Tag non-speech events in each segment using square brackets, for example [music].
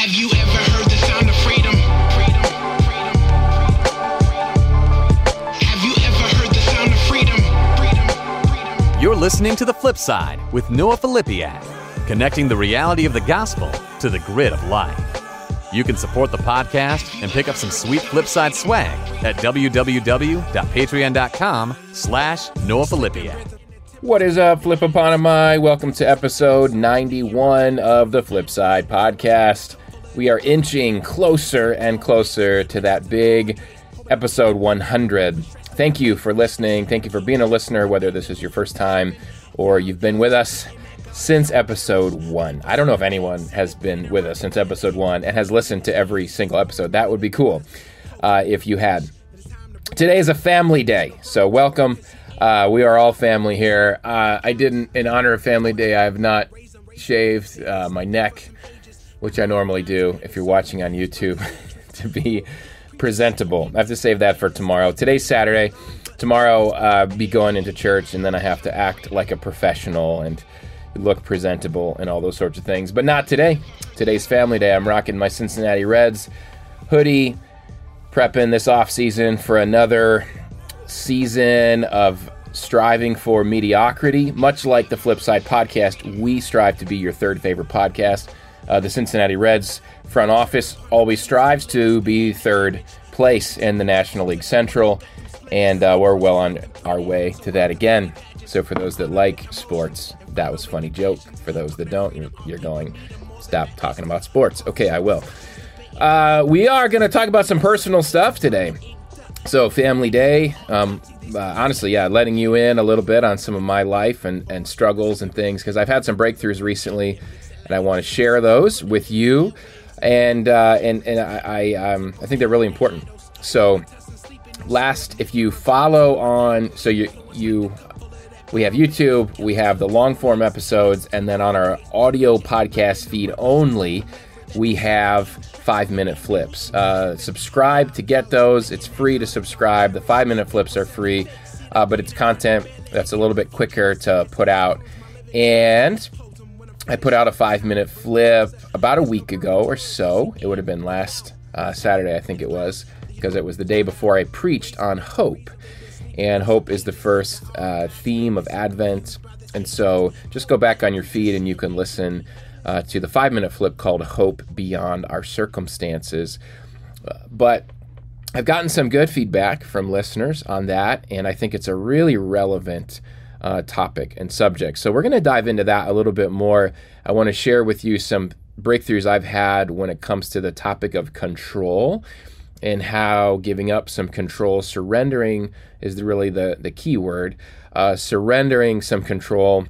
Have you ever heard the sound of freedom? Freedom, freedom, freedom. Have you ever heard the sound of freedom? Freedom, freedom. You're listening to The Flip Side with Noah Filipiak, connecting the reality of the gospel to the grid of life. You can support the podcast and pick up some sweet Flipside swag at www.patreon.com slash Noah Filipiak. What is up, Flip Flipoponemi? Welcome to episode 91 of the Flipside podcast. We are inching closer and closer to that big episode 100. Thank you for listening. Thank you for being a listener, whether this is your first time or you've been with us since episode one. I don't know if anyone has been with us since episode one and has listened to every single episode. That would be cool uh, if you had. Today is a family day, so welcome. Uh, we are all family here. Uh, I didn't, in honor of Family Day, I have not shaved uh, my neck, which I normally do if you're watching on YouTube, [laughs] to be presentable. I have to save that for tomorrow. Today's Saturday. Tomorrow, uh, be going into church, and then I have to act like a professional and look presentable and all those sorts of things. But not today. Today's Family Day. I'm rocking my Cincinnati Reds hoodie, prepping this off season for another season of striving for mediocrity. Much like the Flipside podcast, we strive to be your third favorite podcast. Uh, the Cincinnati Reds front office always strives to be third place in the National League Central, and uh, we're well on our way to that again. So, for those that like sports, that was funny joke. For those that don't, you're, you're going, stop talking about sports. Okay, I will. Uh, we are going to talk about some personal stuff today. So, Family Day, um, uh, honestly, yeah, letting you in a little bit on some of my life and, and struggles and things because I've had some breakthroughs recently, and I want to share those with you. And uh, and and I I, um, I think they're really important. So, last, if you follow on, so you you we have YouTube, we have the long form episodes, and then on our audio podcast feed only, we have five minute flips. Uh, subscribe to get those. It's free to subscribe. The five minute flips are free, uh, but it's content that's a little bit quicker to put out. And I put out a five minute flip about a week ago or so. It would have been last uh, Saturday, I think it was, because it was the day before I preached on hope. And hope is the first uh, theme of Advent. And so just go back on your feed and you can listen uh, to the five minute flip called Hope Beyond Our Circumstances. But I've gotten some good feedback from listeners on that, and I think it's a really relevant uh, topic and subject. So we're going to dive into that a little bit more. I want to share with you some breakthroughs I've had when it comes to the topic of control and how giving up some control, surrendering is really the, the key word, uh, surrendering some control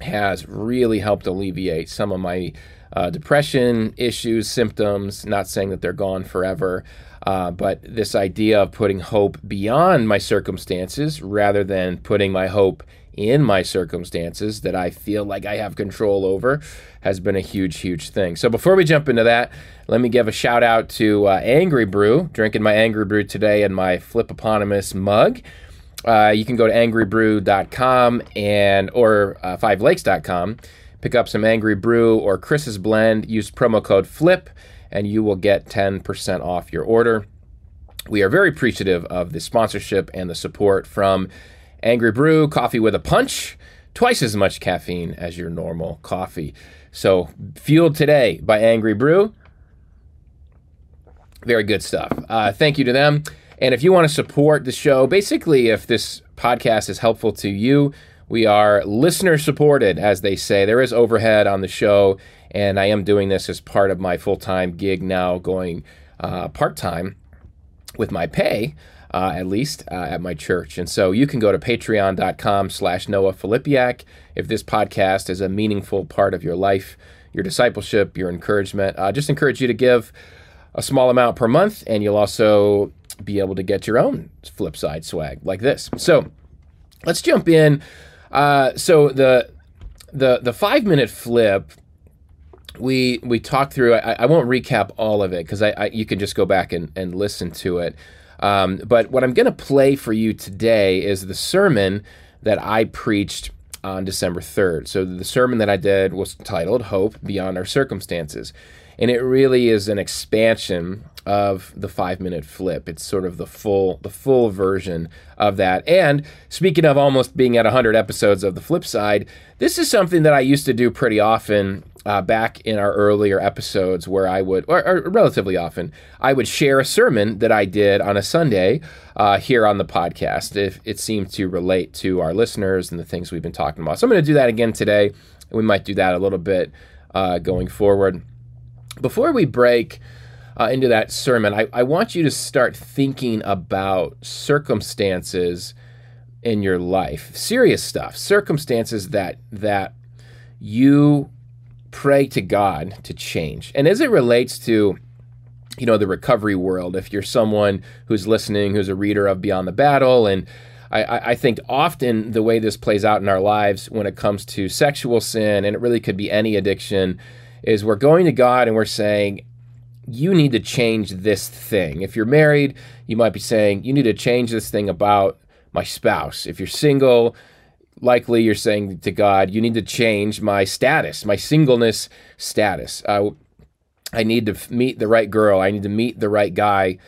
has really helped alleviate some of my uh, depression issues, symptoms. Not saying that they're gone forever, uh, but this idea of putting hope beyond my circumstances rather than putting my hope in my circumstances that I feel like I have control over has been a huge, huge thing. So before we jump into that, let me give a shout out to uh, Angry Brew, drinking my Angry Brew today in my Flip Eponymous mug. Uh, you can go to angrybrew.com and or uh, fivelakes.com, pick up some Angry Brew or Chris's Blend. Use promo code FLIP, and you will get 10% off your order. We are very appreciative of the sponsorship and the support from Angry Brew, coffee with a punch, twice as much caffeine as your normal coffee. So, fueled today by Angry Brew. Very good stuff. Uh, thank you to them. And if you want to support the show, basically, if this podcast is helpful to you, we are listener supported, as they say. There is overhead on the show, and I am doing this as part of my full time gig now, going uh, part time with my pay. Uh, at least uh, at my church. And so you can go to patreon.com slash Noah Filipiak if this podcast is a meaningful part of your life, your discipleship, your encouragement. Uh, just encourage you to give a small amount per month, and you'll also be able to get your own flip side swag like this. So let's jump in. Uh, so the the the five minute flip we we talked through. I, I won't recap all of it because I, I, you can just go back and, and listen to it. Um, but what I'm going to play for you today is the sermon that I preached on December 3rd. So the sermon that I did was titled "Hope Beyond Our Circumstances." and it really is an expansion of the five minute flip. It's sort of the full the full version of that. And speaking of almost being at 100 episodes of the flip side, this is something that I used to do pretty often uh, back in our earlier episodes where I would, or, or, relatively often, I would share a sermon that I did on a Sunday uh, here on the podcast if it seemed to relate to our listeners and the things we've been talking about. So I'm going to do that again today. We might do that a little bit uh, going forward. Before we break, uh, into that sermon, I, I want you to start thinking about circumstances in your life, serious stuff, circumstances that that you pray to God to change. And as it relates to you know the recovery world, if you're someone who's listening, who's a reader of Beyond the Battle, and I, I, think often the way this plays out in our lives when it comes to sexual sin, and it really could be any addiction, is we're going to God and we're saying, you need to change this thing. If you're married, you might be saying, you need to change this thing about my spouse. If you're single, likely you're saying to God, you need to change my status, my singleness status. Uh, I need to meet the right girl. I need to meet the right guy.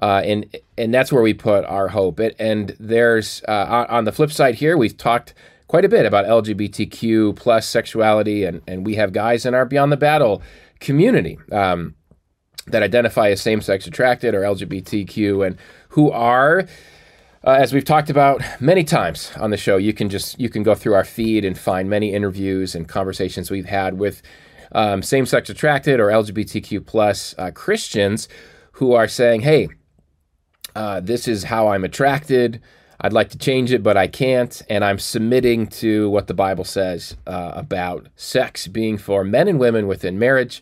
Uh, and and that's where we put our hope. It, and there's uh, on the flip side here, we've talked quite a bit about LGBTQ plus sexuality, and and we have guys in our Beyond the Battle community. Um, that identify as same sex attracted or LGBTQ and who are. Uh, as we've talked about many times on the show, you can just you can go through our feed and find many interviews and conversations we've had with um, same-sex attracted or LGBTQ plus uh, Christians who are saying, "Hey, uh, this is how I'm attracted. I'd like to change it, but I can't, and I'm submitting to what the Bible says uh, about sex being for men and women within marriage."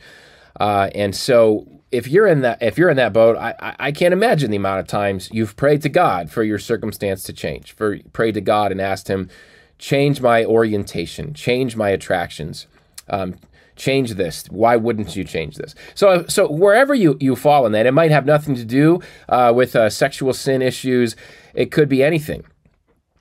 Uh, and so if you're in that if you're in that boat, I, I can't imagine the amount of times you've prayed to God for your circumstance to change, for prayed to God and asked Him, change my orientation, change my attractions, um, change this. Why wouldn't you change this? So so wherever you you fall in that, it might have nothing to do uh, with uh, sexual sin issues. It could be anything.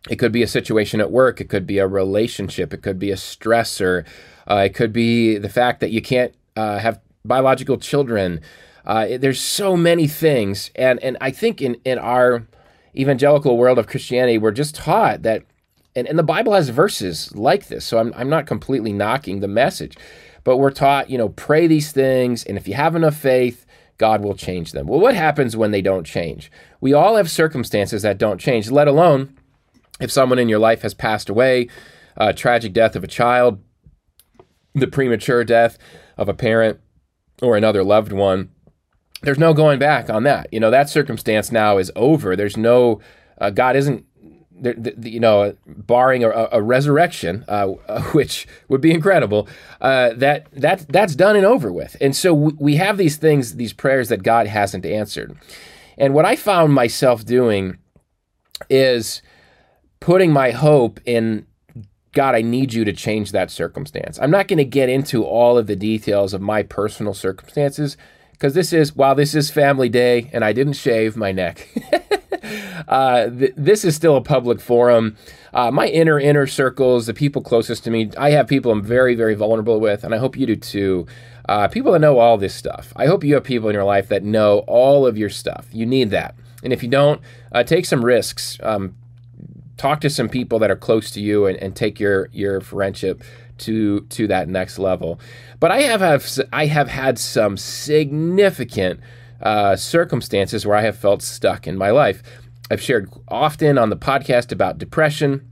It could be a situation at work. It could be a relationship. It could be a stressor. Uh, it could be the fact that you can't uh, have biological children. Uh, there's so many things, and and I think in in our evangelical world of Christianity, we're just taught that, and, and the Bible has verses like this. So I'm I'm not completely knocking the message, but we're taught, you know, pray these things, and if you have enough faith, God will change them. Well, what happens when they don't change? We all have circumstances that don't change, let alone if someone in your life has passed away, a tragic death of a child, the premature death of a parent or another loved one there's no going back on that. You know, that circumstance now is over. There's no, uh, God isn't, you know, barring a, a resurrection, uh, [laughs] which would be incredible. Uh, that that that's done and over with. And so we have these things, these prayers that God hasn't answered. And what I found myself doing is putting my hope in God, I need you to change that circumstance. I'm not going to get into all of the details of my personal circumstances because this is while this is family day and I didn't shave my neck. [laughs] uh, th- this is still a public forum. Uh, my inner inner circles, the people closest to me, I have people I'm very very vulnerable with, and I hope you do too. Uh, people that know all this stuff. I hope you have people in your life that know all of your stuff. You need that, and if you don't, uh, take some risks. Um, talk to some people that are close to you and, and take your your friendship to to that next level. But I have, have I have had some significant uh, circumstances where I have felt stuck in my life. I've shared often on the podcast about depression.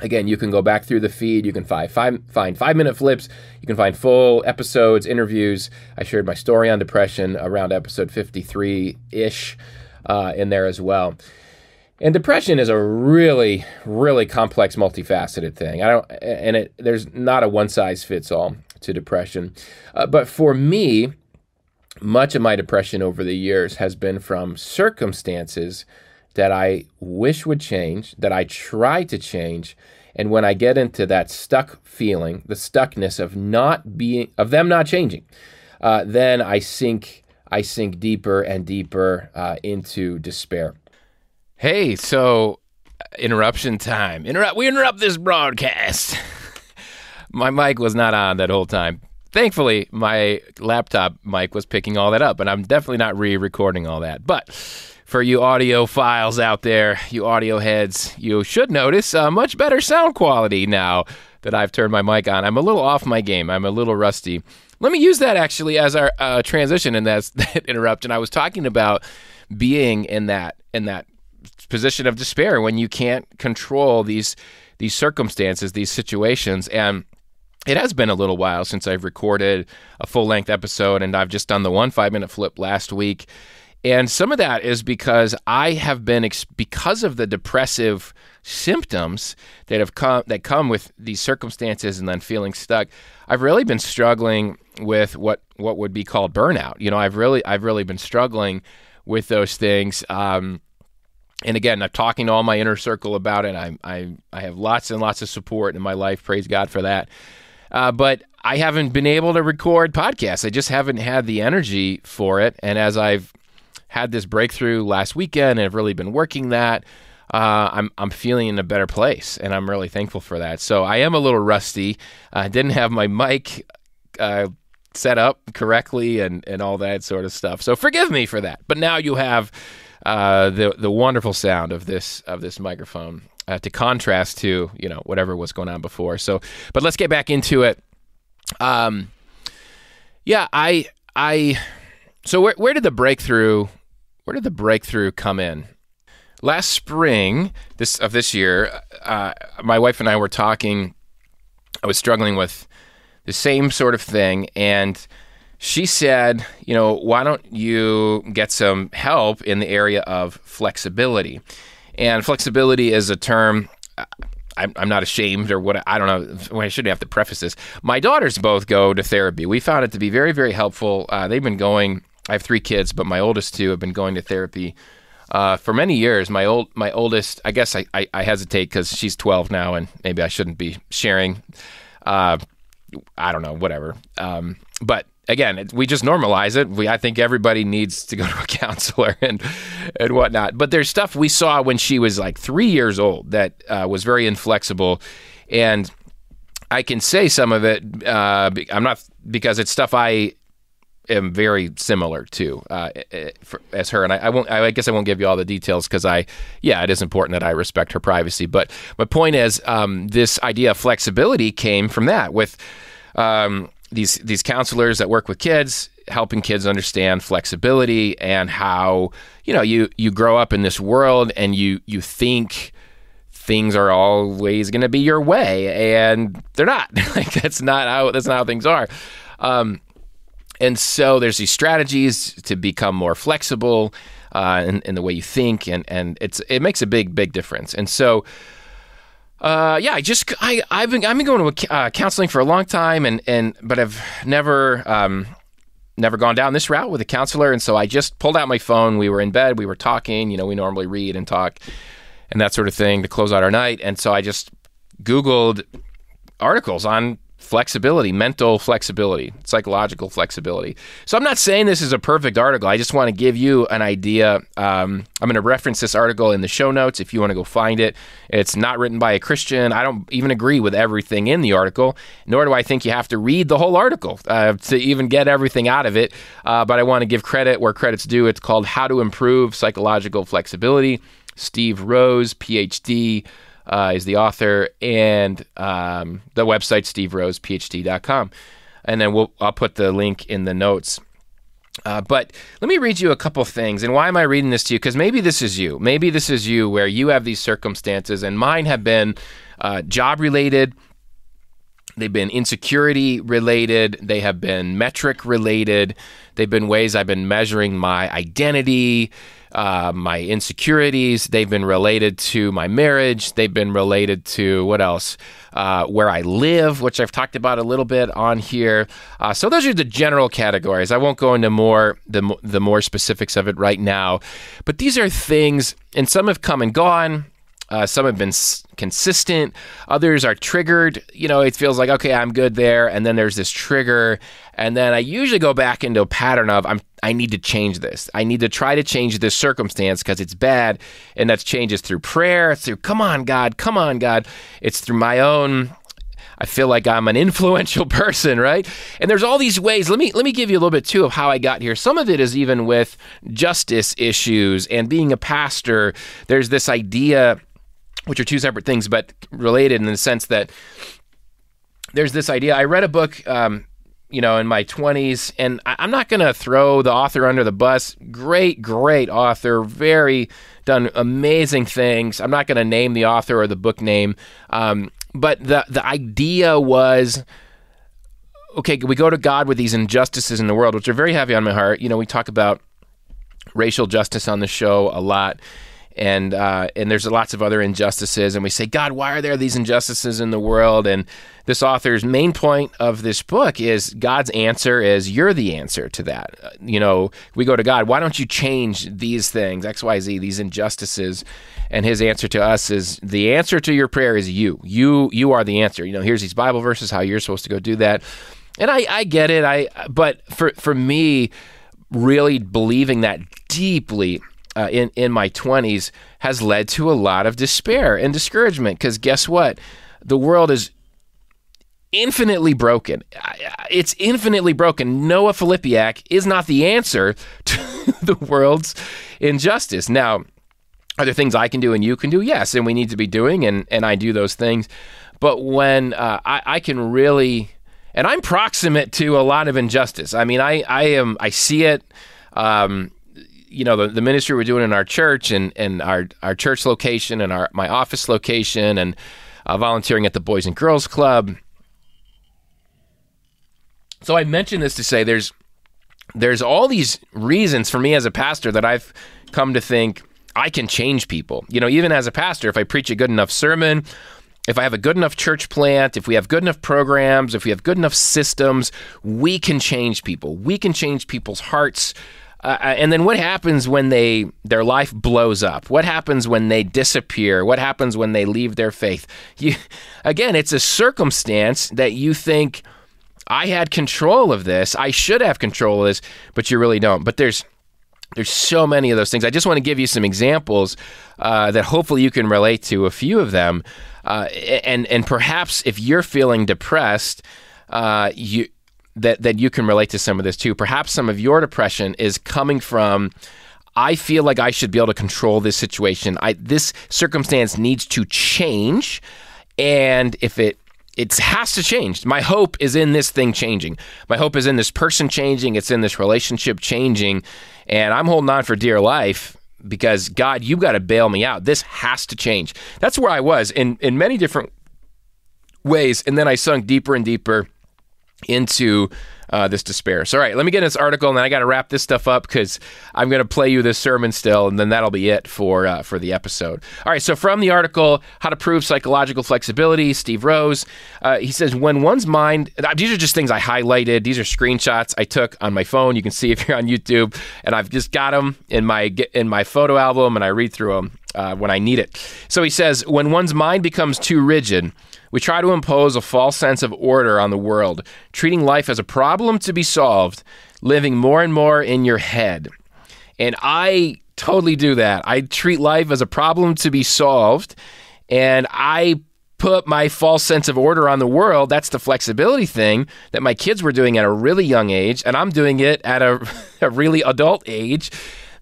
Again, you can go back through the feed. You can find five, find five minute flips. You can find full episodes, interviews. I shared my story on depression around episode 53 ish uh, in there as well. And depression is a really, really complex, multifaceted thing. I don't, and it there's not a one size fits all to depression. Uh, but for me, much of my depression over the years has been from circumstances that I wish would change, that I try to change, and when I get into that stuck feeling, the stuckness of not being, of them not changing, uh, then I sink, I sink deeper and deeper uh, into despair. Hey, so interruption time. Interrupt. We interrupt this broadcast. [laughs] My mic was not on that whole time. thankfully, my laptop mic was picking all that up, and I'm definitely not re recording all that. But for you audio files out there, you audio heads, you should notice a much better sound quality now that I've turned my mic on. I'm a little off my game, I'm a little rusty. Let me use that actually as our uh, transition in that, [laughs] that interruption. I was talking about being in that in that position of despair when you can't control these these circumstances, these situations, and it has been a little while since I've recorded a full length episode, and I've just done the one five minute flip last week. And some of that is because I have been ex- because of the depressive symptoms that have come that come with these circumstances and then feeling stuck. I've really been struggling with what what would be called burnout. You know, I've really I've really been struggling with those things. Um, and again, I'm talking to all my inner circle about it. I I I have lots and lots of support in my life. Praise God for that. Uh, but I haven't been able to record podcasts. I just haven't had the energy for it. And as I've had this breakthrough last weekend and have really been working that, uh, I'm I'm feeling in a better place, and I'm really thankful for that. So I am a little rusty. I didn't have my mic uh, set up correctly and and all that sort of stuff. So forgive me for that. But now you have uh, the the wonderful sound of this of this microphone uh, to contrast to you know whatever was going on before. So, but let's get back into it. Um, yeah, I I so where where did the breakthrough where did the breakthrough come in? Last spring this of this year, uh, my wife and I were talking. I was struggling with the same sort of thing, and she said, you know, why don't you get some help in the area of flexibility? And flexibility is a term. I'm, not ashamed or what I don't know. I shouldn't have to preface this. My daughters both go to therapy. We found it to be very, very helpful. Uh, they've been going. I have three kids, but my oldest two have been going to therapy uh, for many years. My old, my oldest, I guess I, I, I hesitate because she's 12 now, and maybe I shouldn't be sharing. Uh, I don't know, whatever. Um, but again, it, we just normalize it. We, I think everybody needs to go [laughs] to a counselor and and whatnot. But there's stuff we saw when she was like three years old that uh, was very inflexible, and I can say some of it. Uh, I'm not because it's stuff I am very similar to uh, for, as her, and I, I, won't. I guess I won't give you all the details because I, yeah, it is important that I respect her privacy. But my point is, um, this idea of flexibility came from that with. Um, these these counselors that work with kids helping kids understand flexibility and how you know you you grow up in this world and you you think things are always going to be your way and they're not. [laughs] Like that's not how that's not how things are. Um, and so there's these strategies to become more flexible uh, in, in the way you think and and it's it makes a big big difference. And so uh, yeah, I just I I've been I've been going to uh, counseling for a long time, and and but I've never um, never gone down this route with a counselor, and so I just pulled out my phone. We were in bed, we were talking. You know, we normally read and talk and that sort of thing to close out our night, and so I just Googled articles on flexibility, mental flexibility, psychological flexibility. So I'm not saying this is a perfect article. I just want to give you an idea. Um, I'm going to reference this article in the show notes if you want to go find it. It's not written by a Christian. I don't even agree with everything in the article, nor do I think you have to read the whole article uh, to even get everything out of it. Uh, but I want to give credit where credit's due. It's called How to Improve Psychological Flexibility. Steve Rose, PhD uh, is the author, and um, the website steverosephd.com. And then we'll, I'll put the link in the notes. Uh, but let me read you a couple things. And why am I reading this to you? Because maybe this is you. Maybe this is you where you have these circumstances, and mine have been uh, job related. They've been insecurity related. They have been metric related. They've been ways I've been measuring my identity uh, my insecurities. They've been related to my marriage. They've been related to what else? Uh, where I live, which I've talked about a little bit on here. Uh, so those are the general categories. I won't go into more the the more specifics of it right now, but these are things, and some have come and gone. Uh, some have been s- consistent. Others are triggered. You know, it feels like okay, I'm good there, and then there's this trigger, and then I usually go back into a pattern of I'm I need to change this. I need to try to change this circumstance because it's bad, and that's changes through prayer. It's through come on God, come on God. It's through my own I feel like I'm an influential [laughs] person, right? And there's all these ways. Let me let me give you a little bit too of how I got here. Some of it is even with justice issues and being a pastor. There's this idea, which are two separate things, but related in the sense that there's this idea. I read a book. Um, you know, in my 20s, and I- I'm not going to throw the author under the bus. Great, great author, very done amazing things. I'm not going to name the author or the book name, um, but the the idea was okay. We go to God with these injustices in the world, which are very heavy on my heart. You know, we talk about racial justice on the show a lot. And uh, and there's lots of other injustices, and we say, God, why are there these injustices in the world? And this author's main point of this book is God's answer is you're the answer to that. Uh, you know, we go to God, why don't you change these things, X, Y, Z, these injustices? And his answer to us is the answer to your prayer is you. You you are the answer. You know, here's these Bible verses how you're supposed to go do that. And I I get it. I but for for me, really believing that deeply uh, in in my 20s has led to a lot of despair and discouragement. Because guess what? The world is infinitely broken. It's infinitely broken. Noah Filipiak is not the answer [laughs] to the world's injustice. Now are there things i can do and you can do? Yes and we need to be doing and and i do those things. But when uh, I, I can really and i'm proximate to a lot of injustice. I mean i i am i see it um, you know the, the ministry we're doing in our church and, and our, our church location and our my office location and uh, volunteering at the Boys and Girls Club. So I mention this to say there's there's all these reasons for me as a pastor that I've come to think I can change people. You know, even as a pastor, if I preach a good enough sermon, if I have a good enough church plant, if we have good enough programs, if we have good enough systems, we can change people. We can change people's hearts. Uh, and then what happens when they their life blows up? What happens when they disappear? What happens when they leave their faith? You, [laughs] again, it's a circumstance that you think I had control of this. I should have control of this, but you really don't. But there's there's so many of those things. I just want to give you some examples uh, that hopefully you can relate to a few of them. Uh, and and perhaps if you're feeling depressed, uh, you that that you can relate to some of this too. Perhaps some of your depression is coming from I feel like I should be able to control this situation. I this circumstance needs to change and if it it has to change. My hope is in this thing changing. My hope is in this person changing. It's in this relationship changing. And I'm holding on for dear life because God, you got to bail me out. This has to change. That's where I was in in many different ways. And then I sunk deeper and deeper into uh, this despair. So, all right, let me get in this article, and then I got to wrap this stuff up because I'm going to play you this sermon still, and then that'll be it for uh, for the episode. All right, so from the article, "How to Prove Psychological Flexibility," Steve Rose, uh, he says, "When one's mind, these are just things I highlighted. These are screenshots I took on my phone. You can see if you're on YouTube, and I've just got them in my in my photo album, and I read through them uh, when I need it." So he says, "When one's mind becomes too rigid." We try to impose a false sense of order on the world, treating life as a problem to be solved, living more and more in your head. And I totally do that. I treat life as a problem to be solved, and I put my false sense of order on the world. That's the flexibility thing that my kids were doing at a really young age, and I'm doing it at a, [laughs] a really adult age.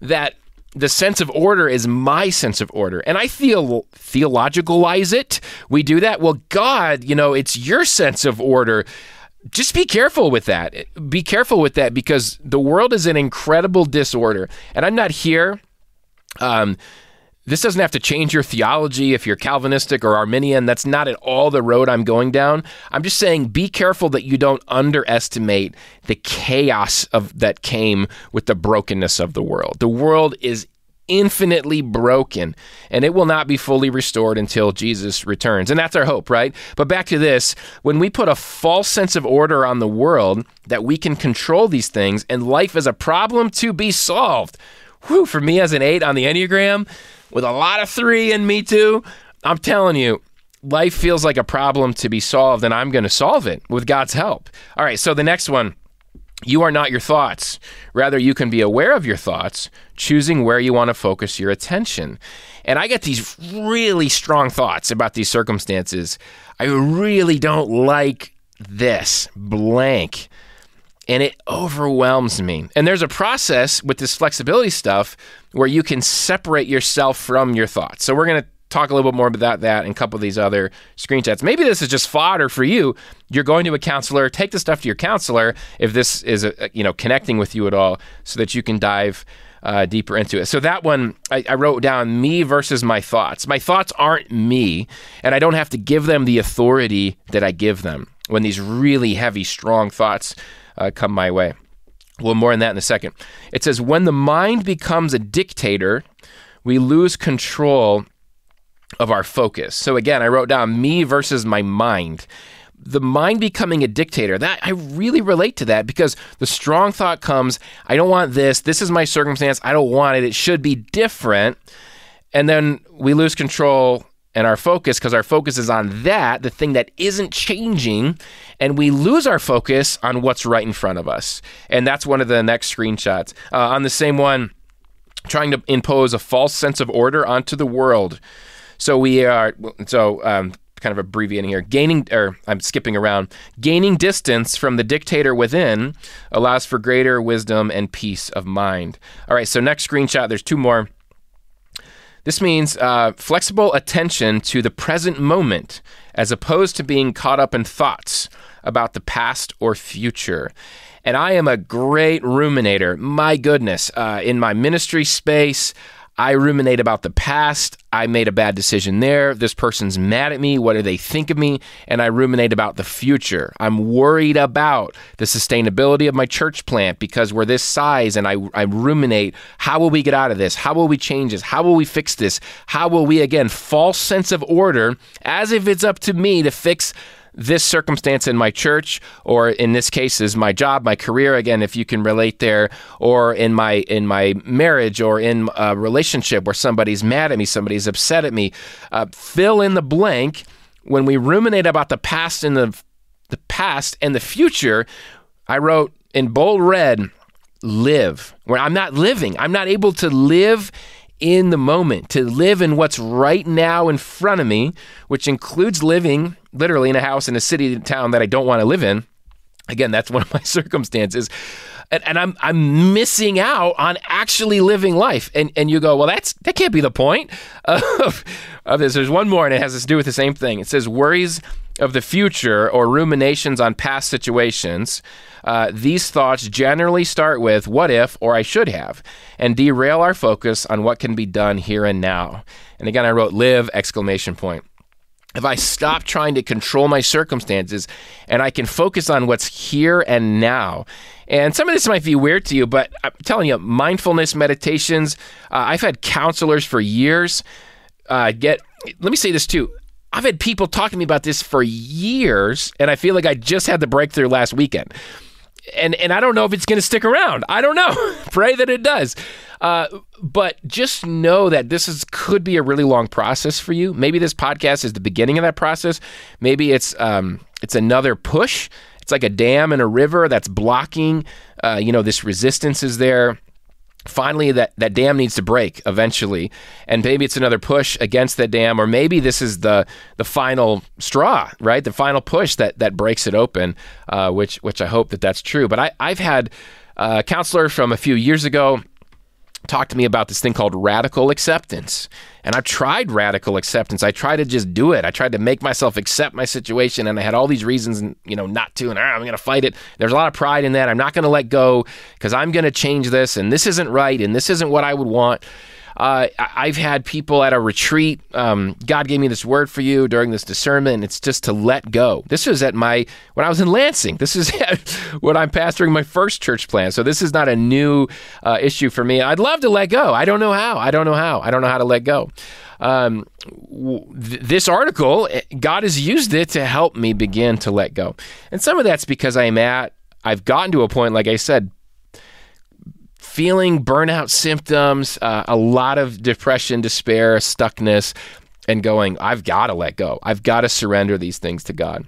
That the sense of order is my sense of order and i feel theologicalize it. We do that. Well god you know it's your sense of order. Just be careful with that. Be careful with that because the world is in incredible disorder. And i'm not here um, this doesn't have to change your theology if you're Calvinistic or Arminian. That's not at all the road I'm going down. I'm just saying be careful that you don't underestimate the chaos of that came with the brokenness of the world. The world is infinitely broken and it will not be fully restored until Jesus returns. And that's our hope, right? But back to this, when we put a false sense of order on the world that we can control these things and life is a problem to be solved. Whew, for me as an 8 on the Enneagram, with a lot of three in me too. I'm telling you, life feels like a problem to be solved, and I'm going to solve it with God's help. All right, so the next one. You are not your thoughts. Rather, you can be aware of your thoughts, choosing where you want to focus your attention. And I get these really strong thoughts about these circumstances. I really don't like this blank. And it overwhelms me. And there's a process with this flexibility stuff where you can separate yourself from your thoughts. So we're going to talk a little bit more about that and a couple of these other screenshots. Maybe this is just fodder for you. You're going to a counselor. Take the stuff to your counselor if this is a, you know connecting with you at all, so that you can dive uh, deeper into it. So that one I, I wrote down me versus my thoughts. My thoughts aren't me, and I don't have to give them the authority that I give them when these really heavy, strong thoughts uh, come my way. Well, more on that in a second. It says when the mind becomes a dictator, we lose control of our focus. So again, I wrote down me versus my mind. The mind becoming a dictator. That I really relate to that because the strong thought comes, I don't want this. This is my circumstance. I don't want it. It should be different. And then we lose control and our focus because our focus is on that, the thing that isn't changing, and we lose our focus on what's right in front of us. And that's one of the next screenshots. Uh, on the same one, trying to impose a false sense of order onto the world. So we are so um, kind of abbreviating here. Gaining or I'm skipping around. Gaining distance from the dictator within allows for greater wisdom and peace of mind. All right. So next screenshot. There's two more. This means uh, flexible attention to the present moment as opposed to being caught up in thoughts about the past or future. And I am a great ruminator. My goodness. Uh, in my ministry space, I ruminate about the past. I made a bad decision there. This person's mad at me. What do they think of me? And I ruminate about the future. I'm worried about the sustainability of my church plant because we're this size. And I, I ruminate how will we get out of this? How will we change this? How will we fix this? How will we, again, false sense of order as if it's up to me to fix this circumstance in my church or in this case is my job my career again if you can relate there or in my in my marriage or in a relationship where somebody's mad at me somebody's upset at me uh, fill in the blank. When we ruminate about the past and the the past and the future i wrote in bold red live. Where i'm not living i'm not able to live in the moment, to live in what's right now in front of me, which includes living literally in a house in a city town that I don't want to live in. Again, that's one of my [laughs] circumstances. And, and, I'm I'm missing out on actually living life. And and you go, well, that's that can't be the point of, of this. There's one more, and it has to do with the same thing. It says worries of the future or ruminations on past situations. Uh, these thoughts generally start with "what if" or "I should have," and derail our focus on what can be done here and now. And again, I wrote "live!" exclamation point if I stop trying to control my circumstances and I can focus on what's here and now. And some of this might be weird to you, but I'm telling you, mindfulness meditations, uh, I've had counselors for years uh, get, let me say this too. I've had people talk to me about this for years, and I feel like I just had the breakthrough last weekend and and I don't know if it's going to stick around. I don't know. [laughs] Pray that it does. Uh, but just know that this is could be a really long process for you. Maybe this podcast is the beginning of that process. Maybe it's um, it's another push. It's like a dam in a river that's blocking. Uh, you know, this resistance is there finally that, that dam needs to break eventually. And maybe it's another push against that dam or maybe this is the the final straw right? The final push that that breaks it open uh, which which i hope that that's true. But I, i've had a counselor from a few years ago talk to me about this thing called radical acceptance. And I've tried radical acceptance. I tried to just do it. I tried to make myself accept my situation, and I had all these reasons, you know, not to. And ah, I'm going to fight it. There's a lot of pride in that. I'm not going to let go because I'm going to change this, and this isn't right, and this isn't what I would want. Uh, I've had people at a retreat. Um, God gave me this word for you during this discernment. It's just to let go. This was at my when I was in Lansing. This is [laughs] when I'm pastoring my first church plan. So this is not a new uh, issue for me. I'd love to let go. I don't know how. I don't know how. I don't know how to let go. Um, th- this article, eh, God has used it to help me begin to let go. And some of that's because I'm at, I've gotten to a point, like I said, feeling burnout symptoms, uh, a lot of depression, despair, stuckness, and going, I've got to let go. I've got to surrender these things to God.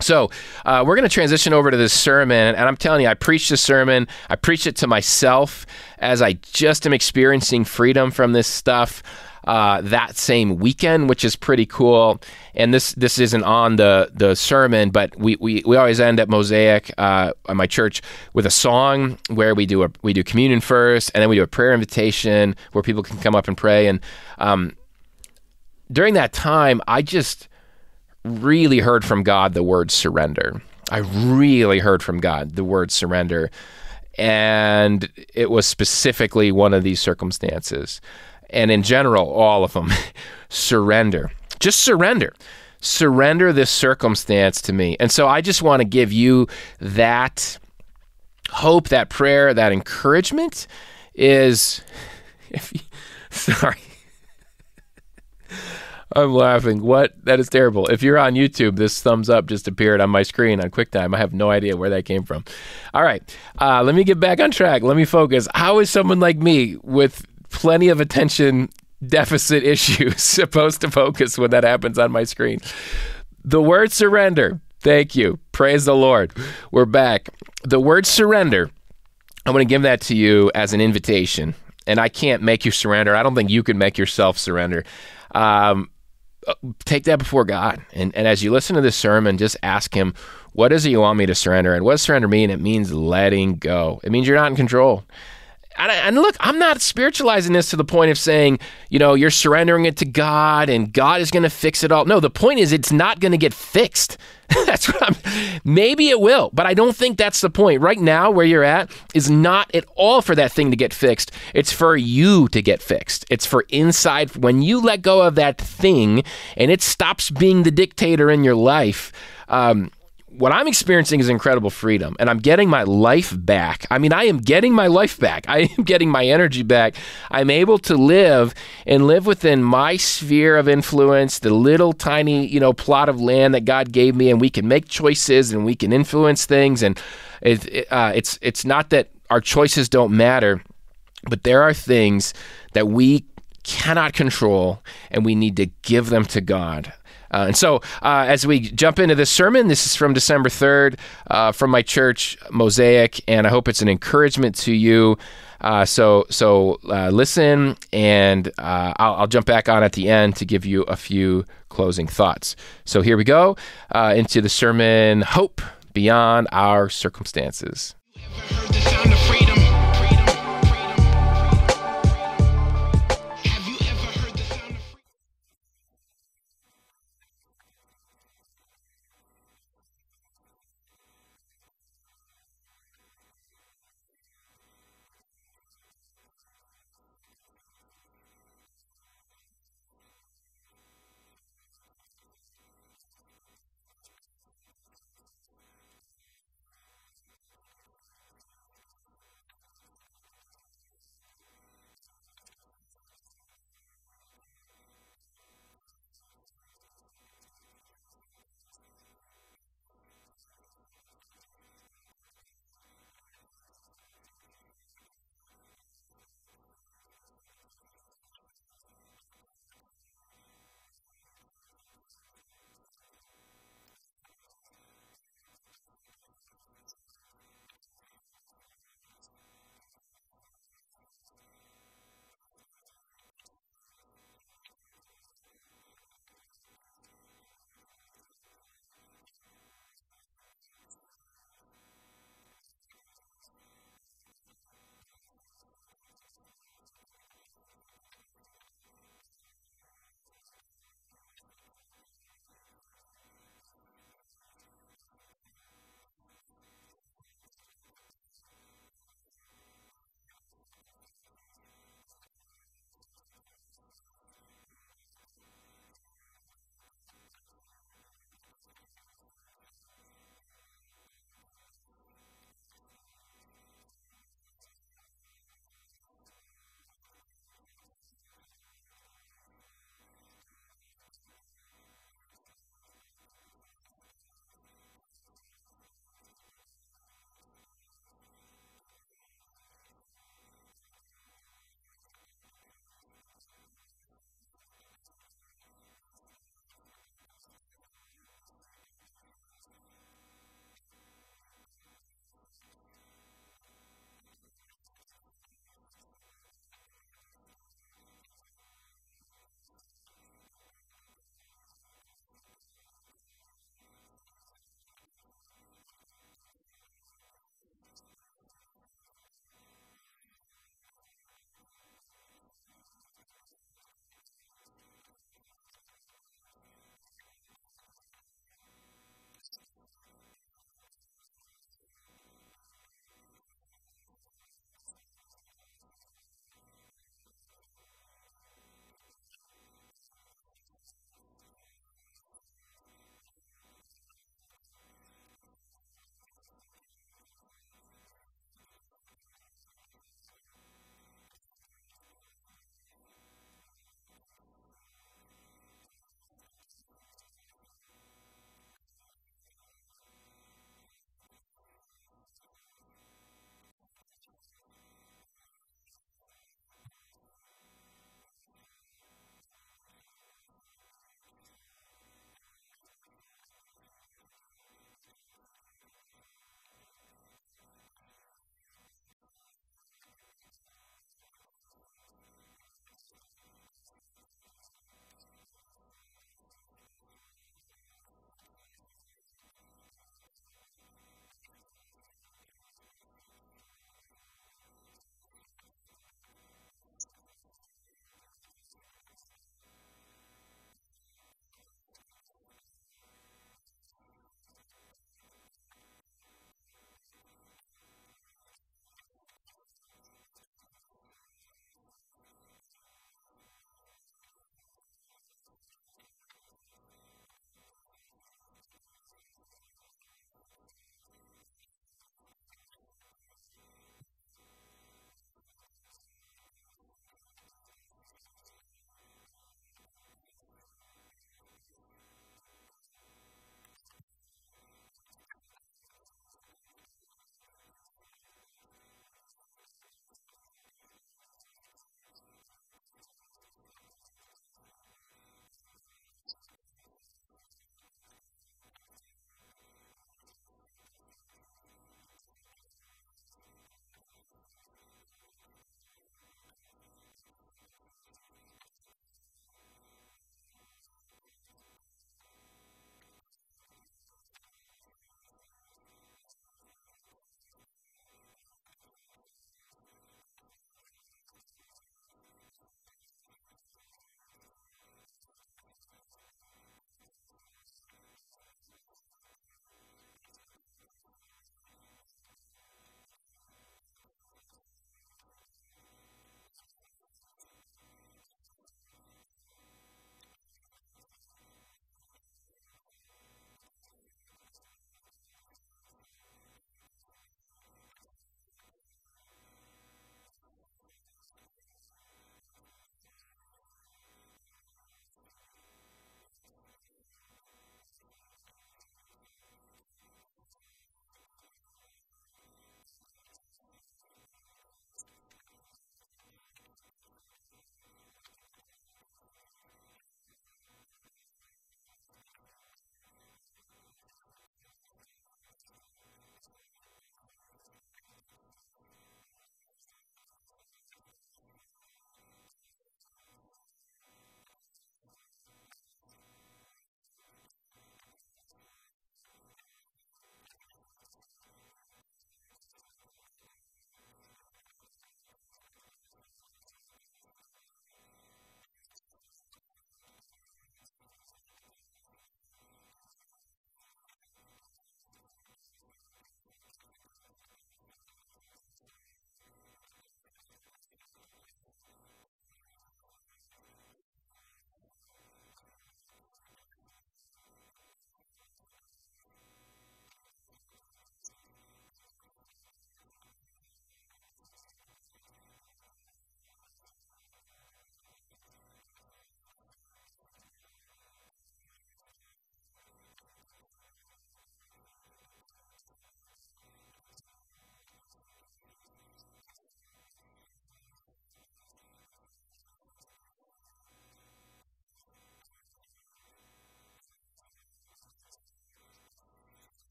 So uh, we're going to transition over to this sermon, and I'm telling you, I preached this sermon. I preached it to myself as I just am experiencing freedom from this stuff. Uh, that same weekend, which is pretty cool. And this this isn't on the the sermon, but we we, we always end at Mosaic uh, at my church with a song where we do a we do communion first, and then we do a prayer invitation where people can come up and pray. And um, during that time, I just really heard from God the word surrender. I really heard from God the word surrender. And it was specifically one of these circumstances. And in general, all of them surrender. Just surrender. Surrender this circumstance to me. And so I just want to give you that hope, that prayer, that encouragement is [laughs] if you, [laughs] sorry [laughs] I'm laughing. What? That is terrible. If you're on YouTube, this thumbs up just appeared on my screen on QuickTime. I have no idea where that came from. All right. Uh, let me get back on track. Let me focus. How is someone like me with plenty of attention deficit [laughs] issues [laughs] supposed to focus when that happens on my screen? The word surrender. Thank you. Praise the Lord. We're back. The word surrender, I'm going to give that to you as an invitation. And I can't make you surrender. I don't think you can make yourself surrender. Um, take that before God. And, and as you listen to this sermon, just ask Him, what is it you want me to surrender? And what does surrender mean? It means letting go, it means you're not in control. And, and look, I'm not spiritualizing this to the point of saying, you know, you're surrendering it to God and God is going to fix it all. No, the point is it's not going to get fixed. [laughs] that's what I'm. Maybe it will, but I don't think that's the point. Right now, where you're at is not at all for that thing to get fixed. It's for you to get fixed. It's for inside. When you let go of that thing and it stops being the dictator in your life, um, what I'm experiencing is incredible freedom and I'm getting my life back. I mean, I am getting my life back. [laughs] I am getting my energy back. I'm able to live and live within my sphere of influence, the little tiny, you know, plot of land that God gave me and we can make choices and we can influence things and it, uh, it's it's not that our choices don't matter, but there are things that we cannot control and we need to give them to God. Uh, and so, uh, as we jump into this sermon, this is from December 3rd uh, from my church, Mosaic, and I hope it's an encouragement to you. Uh, so, so uh, listen, and uh, I'll, I'll, jump back on at the end to give you a few closing thoughts. So, here we go into the sermon Hope Beyond Our Circumstances.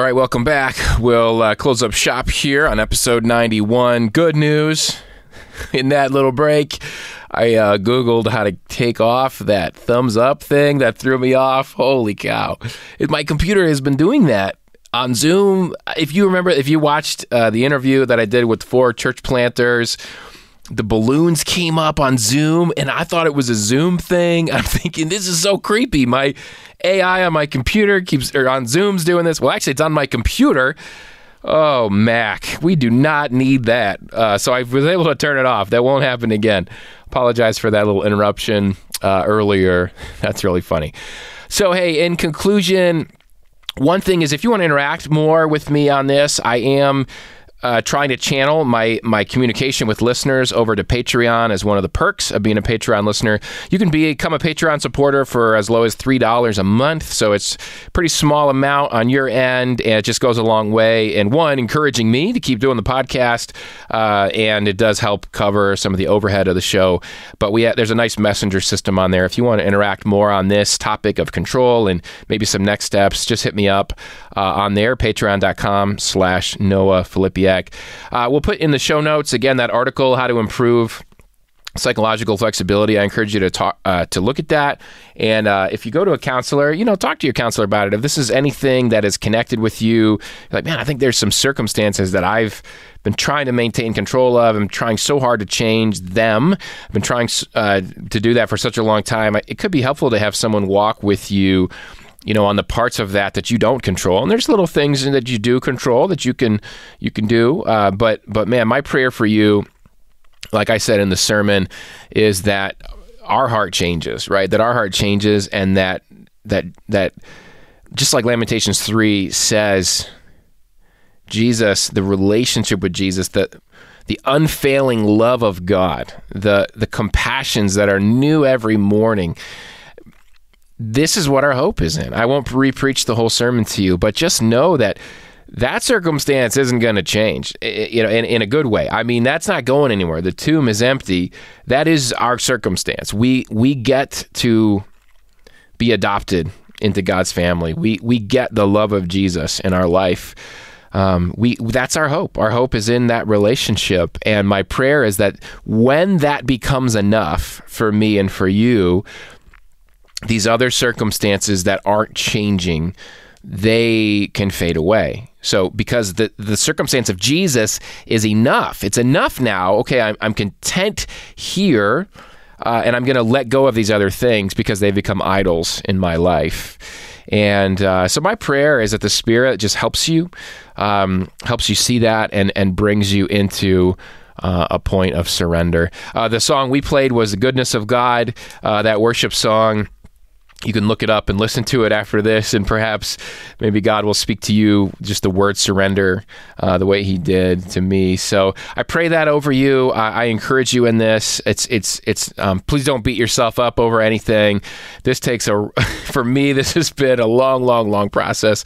All right, welcome back. We'll uh, close up shop here on episode 91. Good news [laughs] in that little break. I uh, Googled how to take off that thumbs up thing that threw me off. Holy cow. It, my computer has been doing that on Zoom. If you remember, if you watched uh, the interview that I did with four church planters, the balloons came up on Zoom and I thought it was a Zoom thing. [laughs] I'm thinking this is so creepy. My AI on my computer keeps or on Zoom's doing this. Well, actually, it's on my computer. Oh, Mac, we do not need that. Uh, so I was able to turn it off. That won't happen again. Apologize for that little interruption uh, earlier. That's really funny. So, hey, in conclusion, one thing is if you want to interact more with me on this, I am uh, trying to channel my my communication with listeners over to Patreon as one of the perks of being a Patreon listener. You can become a Patreon supporter for as low as three dollars a month, so it's pretty small amount on your end, and it just goes a long way. And one, encouraging me to keep doing the podcast, uh, and it does help cover some of the overhead of the show. But we there's a nice messenger system on there. If you want to interact more on this topic of control and maybe some next steps, just hit me up uh, on there. Patreon.com/slash Noah Filipiak. Uh, we'll put in the show notes again that article, how to improve psychological flexibility. I encourage you to talk uh, to look at that. And uh, if you go to a counselor, you know, talk to your counselor about it. If this is anything that is connected with you, like man, I think there's some circumstances that I've been trying to maintain control of. I'm trying so hard to change them. I've been trying uh, to do that for such a long time. It could be helpful to have someone walk with you you know on the parts of that that you don't control. And there's little things that you do control that you can you can do. Uh, but but man my prayer for you like i said in the sermon is that our heart changes right? That our heart changes and that that that just like lamentations 3 says jesus the relationship with jesus that the unfailing love of god the the compassions that are new every morning this is what our hope is in. I won't repreach the whole sermon to you, but just know that that circumstance isn't going to change, you know, in, in a good way. I mean, that's not going anywhere. The tomb is empty. That is our circumstance. We we get to be adopted into God's family. We we get the love of Jesus in our life. Um, we that's our hope. Our hope is in that relationship, and my prayer is that when that becomes enough for me and for you, these other circumstances that aren't changing, they can fade away. So, because the, the circumstance of Jesus is enough, it's enough now. Okay, I'm, I'm content here, uh, and I'm going to let go of these other things because they become idols in my life. And uh, so, my prayer is that the Spirit just helps you, um, helps you see that, and and brings you into uh, a point of surrender. Uh, the song we played was "The Goodness of God," uh, that worship song you can look it up and listen to it after this, and perhaps maybe God will speak to you just the word surrender uh, the way He did to me. So I pray that over you. I, I encourage you in this. It's it's it's. Um, please don't beat yourself up over anything. This takes a [laughs] for me. This has been a long, long, long process,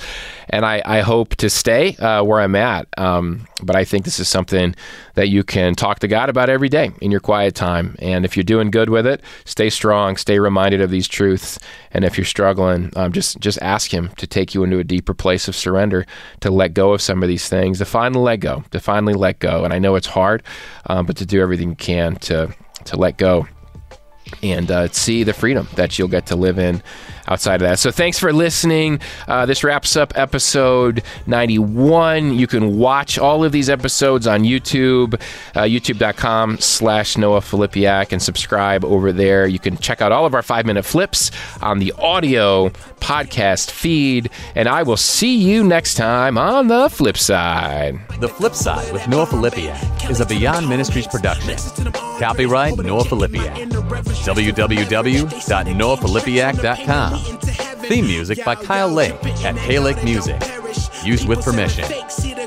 and I, I hope to stay uh, where I'm at. Um, but I think this is something that you can talk to God about every day in your quiet time. And if you're doing good with it, stay strong, stay reminded of these truths. And if you're struggling, um, just just ask Him to take you into a deeper place of surrender, to let go of some of these things, to finally let go, to finally let go. And I know it's hard, um, but to do everything you can to to let go and uh, see the freedom that you'll get to live in outside of that. So thanks for listening. Uh, this wraps up episode 91. You can watch all of these episodes on YouTube, uh, youtube.com slash Noah Filipiak, and subscribe over there. You can check out all of our five minute flips on the audio podcast feed. And I will see you next time on the flip side. The Flip Side with Noah Filipiak is a Beyond Ministries production. Copyright Noah Filipiak. www.noahfilipiak.com. Theme music by Kyle Lake at K Lake Music. Used with permission.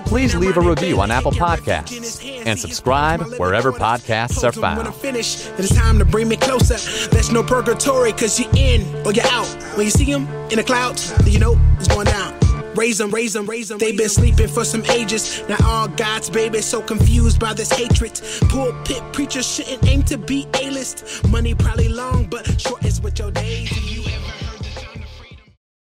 Please leave a review on Apple Podcasts and subscribe wherever podcasts are When I'm found. finished, it's time to bring me closer. There's no purgatory, cause you're in or you're out. When you see him in the clouds, then you know it's going down. Raise them, raise them, raise them. They've been sleeping for some ages. Now all God's babies so confused by this hatred. Pulpit preachers shouldn't aim to be A-list. Money probably long, but short is what your days.